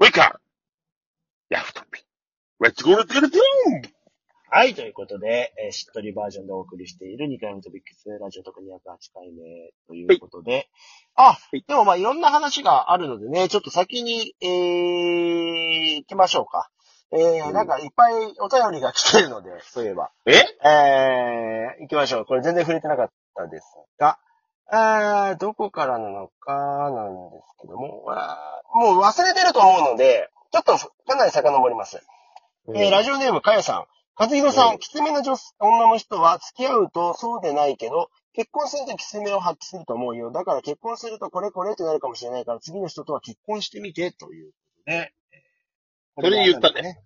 ウェイカーヤフトピーレッツゴーレッツゴーはい、ということで、えーしっとりバージョンでお送りしている2回目トピックスラジオ特208回目ということで、あ、でもまあいろんな話があるのでね、ちょっと先に、えー、行きましょうか。えー、うん。なんかいっぱいお便りが来てるので、そういえば。え？えー、行きましょう。これ全然触れてなかったですが、えー、どこからなのかなんですけども、あーもう忘れてると思うので、ちょっとかなり遡ります。えー、ラジオネーム、かやさん。和弘さ、うんんきつめの女女の人は付き合うとそうでないけど、結婚するときつめを発揮すると思うよ。だから結婚するとこれこれってなるかもしれないから、次の人とは結婚してみて、ということで。それ言ったね。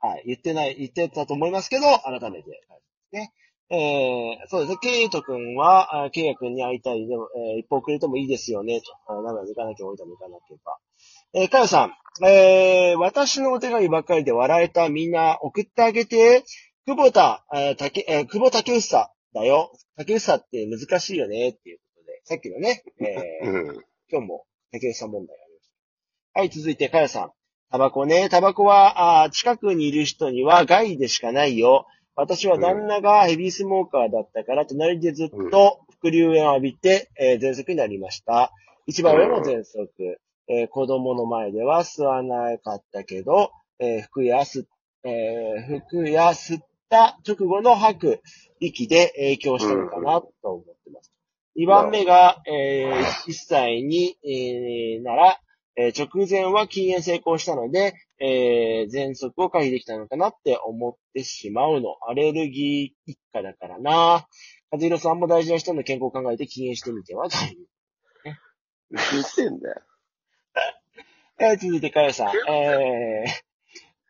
はい。言ってない、言ってたと思いますけど、改めて。ね。えー、そうですね。ケイト君は、あケイヤ君に会いたい。でも、えー一方くれてもいいですよね、と。あ長野行かなきゃ、置いても行かなければ。えー、かよさん。えー、私のお手紙ばっかりで笑えたみんな送ってあげて。久保田、えー、たけ、えー、久保竹久だよ。竹久って難しいよね、っていうことで。さっきのね、えー、うん。今日も竹内さん問題ありました。はい、続いて、かやさん。タバコね。タバコは、あー近くにいる人には害でしかないよ。私は旦那がヘビースモーカーだったから、隣でずっと副流煙を浴びて、えー、喘息になりました。一番上も喘息。えー子供の前では吸わなかったけど、えー服や吸っ、えー服や吸った直後の吐く息で影響したのかなと思ってます。2番目が、えー1歳に、えーなら、えー直前は禁煙成功したので、えー、喘息を回避できたのかなって思ってしまうの。アレルギー一家だからな。和弘さんも大事な人の健康を考えて禁煙してみてはという。言ってんだよ。え ー続いて、かよさん。えー、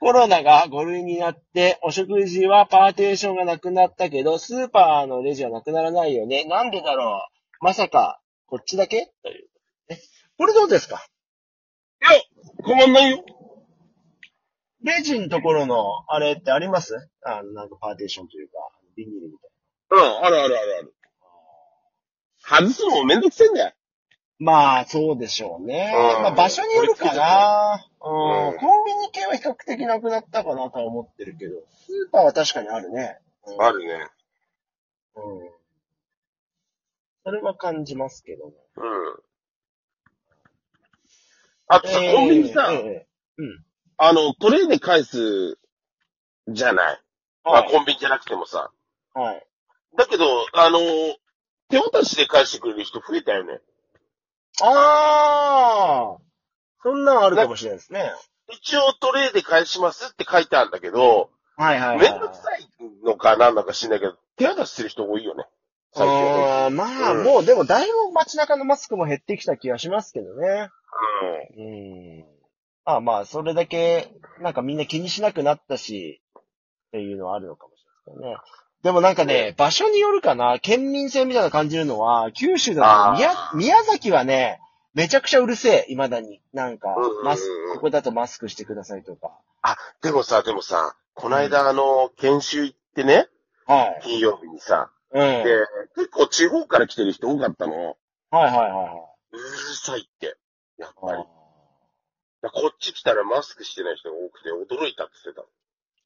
コロナが5類になって、お食事はパーテーションがなくなったけど、スーパーのレジはなくならないよね。なんでだろうまさか、こっちだけ？という。ねこれどうですか？いや、困んないよ。レジのところの、あれってあります？あの、なんかパーテーションというか、ビニールみたいうん、あるあるあるある。外すのもめんどくせえんだよ。な。まあ、そうでしょうね。うんまあ、場所によるかな。うん。うんコンビニ系は比較的なくなったかなとは思ってるけど、スーパーは確かにあるね。うんあるね。うん。それは感じますけども。うん。あとさ、コンビニさ、ええうん。あの、トレイで返す、じゃない？まあ、はい。コンビニじゃなくてもさ。はい。だけど、あの、手渡しで返してくれる人増えたよね。ああそんなんあるかもしれないですね。一応トレイで返しますって書いてあるんだけど、はいはいはい。めんどくさいのかなんだか知んないけど、手渡しする人多いよね。最近。あーまあ、うんもうでもだいぶ街中のマスクも減ってきた気がしますけどね。うん。うん。まあまあ、それだけ、なんかみんな気にしなくなったし、っていうのはあるのかもしれないですね。でもなんかね、場所によるかな、県民性みたいな感じるのは、九州だと宮、宮崎はね、めちゃくちゃうるせえ、未だに。なんかマスク、ここだとマスクしてくださいとか。あ、でもさ、でもさ、こないだあの、研修行ってね、はい。金曜日にさ、うん。はいで、結構地方から来てる人多かったの。はいはいはうるさいって。やっいぱり。はい。だこっち来たらマスクしてない人が多くて驚いたって言って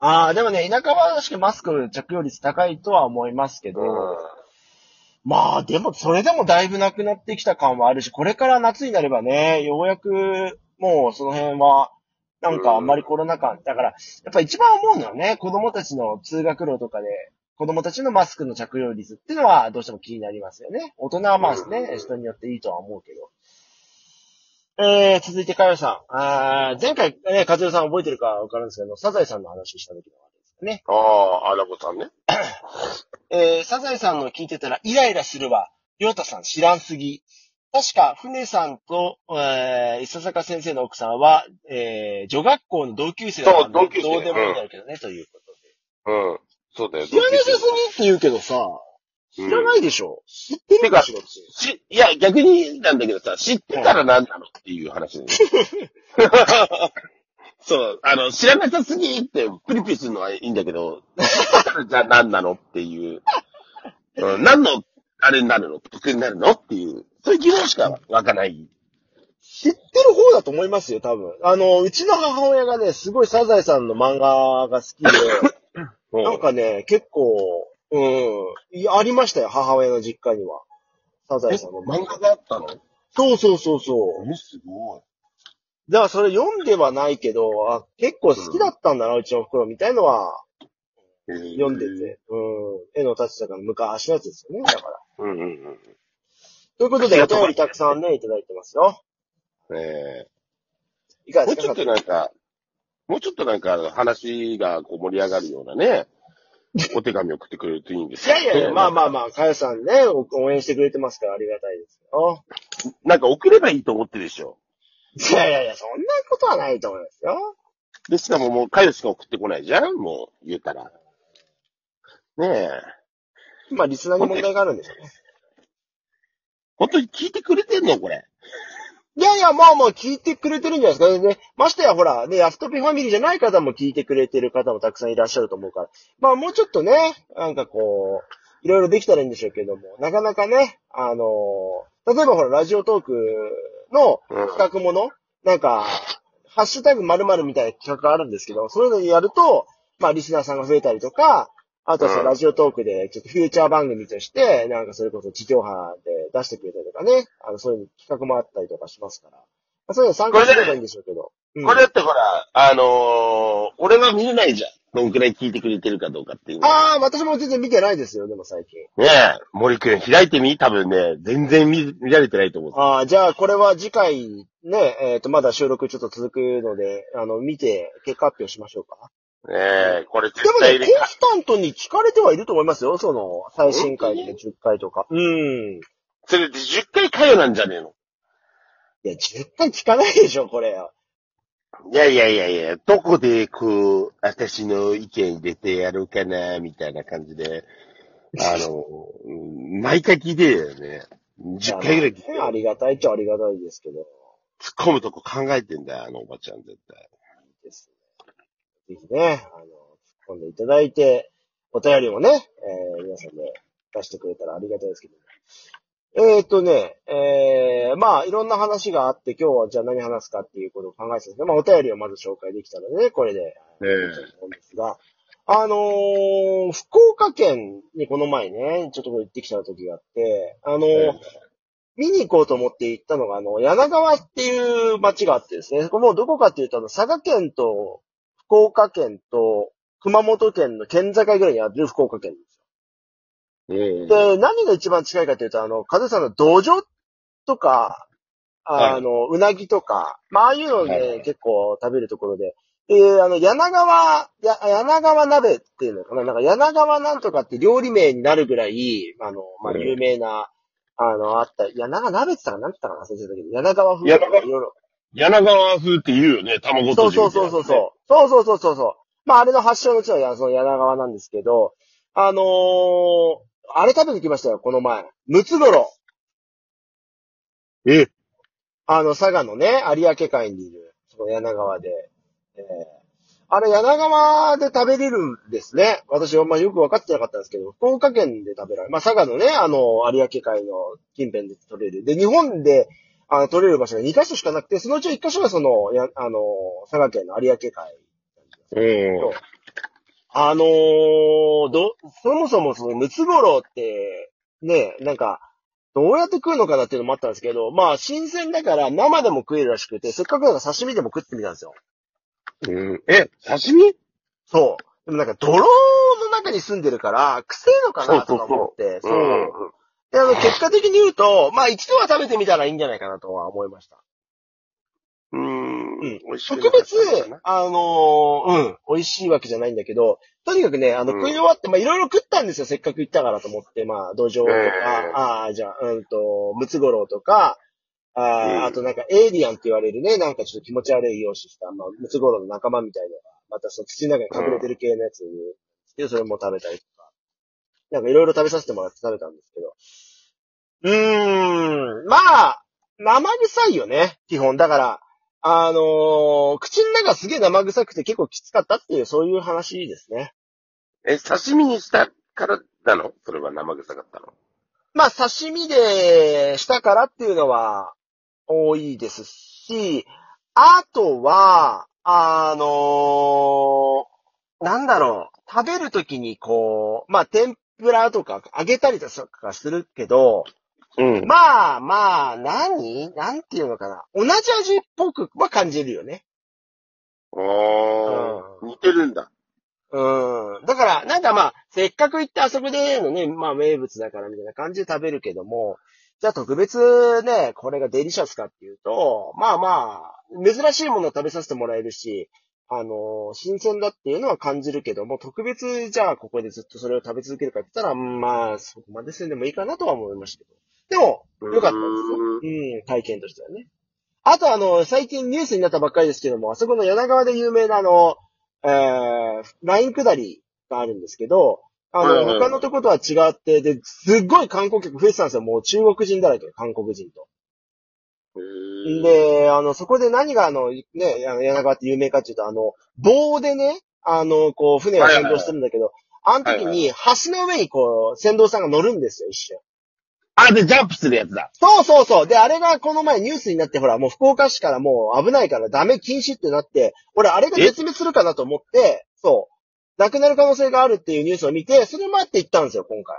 ああ、でもね、田舎は確かにマスク着用率高いとは思いますけた。ど、まあ、でも、それでもだいぶなくなってきた感はあるし、これから夏になればね、ようやく、もうその辺は、なんかあんまりコロナ禍、だから、やっぱ一番思うのはね、子供たちの通学路とかで、子供たちのマスクの着用率っていうのはどうしても気になりますよね。大人はまあね、人によっていいとは思うけど。えー、続いて、かよさん。あー前回、ね、かずよさん覚えてるかわかるんですけど、サザエさんの話した時のあれですね。ああ、アラボさんね。えー、サザエさんの聞いてたらイライラするわ。りょうたさん知らんすぎ。確か、船さんと、えー、伊佐坂先生の奥さんは、えー、女学校の同級生だったんでそう同級生どうでもいいんだけどね、ということうん。そうだよ。で。知らなさすぎって言うけどさ、知らないでしょ、知ってるかしらって。し、いや、逆になんだけどさ、知ってたら何なのっていう話だよね そう、あの、知らなさすぎってプリプリするのはいいんだけど、知ってたらじゃあ何なのっていう、うん、何のあれになるの得になるのっていう、そういう疑問しか湧かない。知ってる方だだと思いますよ、多分。あの、うちの母親がね、すごいサザエさんの漫画が好きで、なんかね、結構、うん、いやありましたよ、母親の実家には。サザエさんの漫漫画があったの？そうそうそうそう。え、すごい。だからそれ読んではないけど、あ、結構好きだったんだな、うちの袋みたいのは読んでて。うん。絵の立ちたから昔のやつですよね、だから。うんうんうん。ということで、お便りたくさんね、いただいてますよ。えいかがですか？えもうちょっとなんか、もうちょっとなんか話がこう盛り上がるようなね、お手紙送ってくれるといいんですよいやいやいや、まあまあまあ、かよさんね、お応援してくれてますからありがたいですよ。なんか送ればいいと思ってるでしょ。いやいやいや、そんなことはないと思いますよ。で、しかももう、カヨしか送ってこないじゃんもう、言うたら。ねえ。まあ、リスナーに問題があるんでしょうね。本当に聞いてくれてんのこれ。いやいや、まあまあ聞いてくれてるんじゃないですかね。ましてやほら、ね、ヤフトピファミリーじゃない方も聞いてくれてる方もたくさんいらっしゃると思うから。まあもうちょっとね、なんかこう、いろいろできたらいいんでしょうけども、なかなかね、あのー例えばほら、ラジオトークのうん。企画もの、なんか、ハッシュタグ〇〇みたいな企画があるんですけど、そういうのやると、まあリスナーさんが増えたりとか、あとはラジオトークでちょっとフューチャー番組として、なんかそれこそ地上波で出してくれたりとかね、あの、そういう企画もあったりとかしますから。まあそういうの参加すればいいんでしょうけど。うんこれだってほら、あのー、俺は見れないじゃん。どんくらい聞いてくれてるかどうかっていう。ああ、私も全然見てないですよ、でも最近。ねえ、森くん開いてみ？多分ね、全然見、見られてないと思う。ああ、じゃあこれは次回ね、えっ、と、まだ収録ちょっと続くので、あの、見て結果発表しましょうか。ねえ、これでもね、コンスタントに聞かれてはいると思いますよ、その、最新回で10回とか。うん。いそれで10回かよなんじゃねえの？や、10回聞かないでしょ、これ。いやいやいやいや、どこでこう、私の意見入れてやるかな、みたいな感じで、あの、うん毎回聞いてるよね。10回ぐらい聞いてる。ありがたいっちゃありがたいですけど。突っ込むとこ考えてんだよ、あのおばちゃん絶対。ですね。ぜひね、あの、突っ込んでいただいて、お便りもね、えー皆さんで出してくれたらありがたいですけど。えーっとね、えー、まあ、いろんな話があって、今日はじゃあ何話すかっていうことを考えてたんですけど、まあ、お便りをまず紹介できたのでね、これで、え思うんですが、あのー福岡県にこの前ね、ちょっと行ってきた時があって、あのーえ見に行こうと思って行ったのが、あの、柳川っていう町があってですね、そこもどこかっていうと、あの、佐賀県と福岡県と熊本県の県境ぐらいにある福岡県ですうんよ。で、何が一番近いかというと、あの、風さんの道場とか、あの、うなぎとか、まあ、ああいうのね、はいはい。結構食べるところで、で、あの、柳川、や、柳川鍋っていうのかな。なんか柳川なんとかって料理名になるぐらい、あの、まあ、うん有名な、あの、あった、柳川鍋って言ったかななんて言ったかな忘れてたけど、柳川風とかいろいろ。柳川風って言うよね、卵とじみたいなそうそうそうそうそう。そうそうそうそうそう。まあ、あれの発祥の地はやその柳川なんですけど、あのー、あれ食べてきましたよ、この前。ムツゴロウ。え？あの、佐賀のね、有明海にいる、その柳川で。えーあれ、柳川で食べれるんですね。私はまあよく分かってなかったんですけど、福岡県で食べられる。まあ、佐賀のね、あの、有明海の近辺で取れる。で、日本で、あの、取れる場所が2カ所しかなくて、そのうち1カ所がその、や、あの、佐賀県の有明海。うん。あのー、ど、そもそもそのムツゴロウって、ね、なんか、どうやって食うのかなっていうのもあったんですけど、まあ、新鮮だから生でも食えるらしくて、せっかくだから刺身でも食ってみたんですよ。うん。え、刺身？そう。でもなんか泥の中に住んでるから、臭いのかなとか思って、そうで、あの、結果的に言うと、まあ一度は食べてみたらいいんじゃないかなとは思いました。うん。うん。特別あのーうん、美味しいわけじゃないんだけど、とにかくね、あの、うん。食い終わって、まあいろいろ食ったんですよ、せっかく行ったからと思って、まあ、土壌とか、ええ。ああ、じゃあ、うんと、ムツゴロウとか、あー、うん。あとなんか、エイリアンって言われるね、なんかちょっと気持ち悪い容姿した、まあ、ムツゴロウの仲間みたいなのが、またその土の中に隠れてる系のやつで、それも食べたりとか、なんかいろいろ食べさせてもらって食べたんですけど、うーん、まあ、生臭いよね、基本。だから、あのー口の中すげえ生臭くて結構きつかったっていう、そういう話ですね。え、刺身にしたからなの？それは生臭かったの？まあ、刺身でしたからっていうのは多いですし、あとは、あのーなんだろう、食べるときにこう、まあ、天ぷらとか揚げたりとかするけど、うん。まあまあ、何？なんていうのかな？同じ味っぽくは感じるよね。ああ、似てるんだ。うん。だから、なんかまあ、せっかく行ってあそこでのね、まあ名物だからみたいな感じで食べるけども、じゃあ特別ね、これがデリシャスかっていうと、まあまあ、珍しいものを食べさせてもらえるし、あの、新鮮だっていうのは感じるけども、特別じゃあここでずっとそれを食べ続けるかって言ったら、まあ、そこまでせんでもいいかなとは思いましたけど。でも、よかったですよ。うん、体験としてはね。あとあの、最近ニュースになったばっかりですけども、あそこの柳川で有名なあの、えー、ライン下りがあるんですけど、あの、他のとことは違って、で、すっごい観光客増えてたんですよ。もう中国人だらけ、韓国人と。で、あの、そこで何があの、ね、あの、柳川って有名かっていうと、あの、棒でね、あの、こう、船が先導してるんだけど、あの時に、橋の上にこう、船頭さんが乗るんですよ、一瞬。あ、で、ジャンプするやつだ。そうそうそう。で、あれがこの前ニュースになって、ほら、もう福岡市からもう危ないからダメ禁止ってなって、俺あれが絶滅するかなと思って、そう。なくなる可能性があるっていうニュースを見て、それ待って行ったんですよ、今回。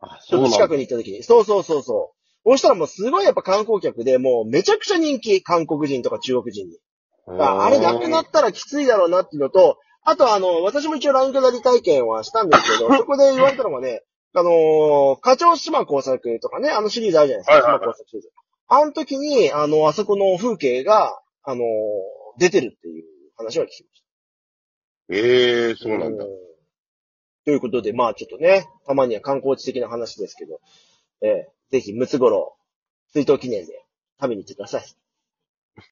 あ、ちょっと近くに。に行った時に。そうそうそうそう。そしたらもうすごいやっぱ観光客で、もうめちゃくちゃ人気、韓国人とか中国人に。ああれなくなったらきついだろうなっていうのと、あとあの、私も一応ライン下り体験はしたんですけど、そこで言われたのがね、あのー、課長島工作とかね、あのシリーズあるじゃないですか、島工作シリーズ。あの時に、あの、あそこの風景が、あのー、出てるっていう話は聞きましええた。そうなんだ。ということで、まあちょっとね、たまには観光地的な話ですけど、えーぜひ、ムツゴロウ、追悼記念で食べに行ってください。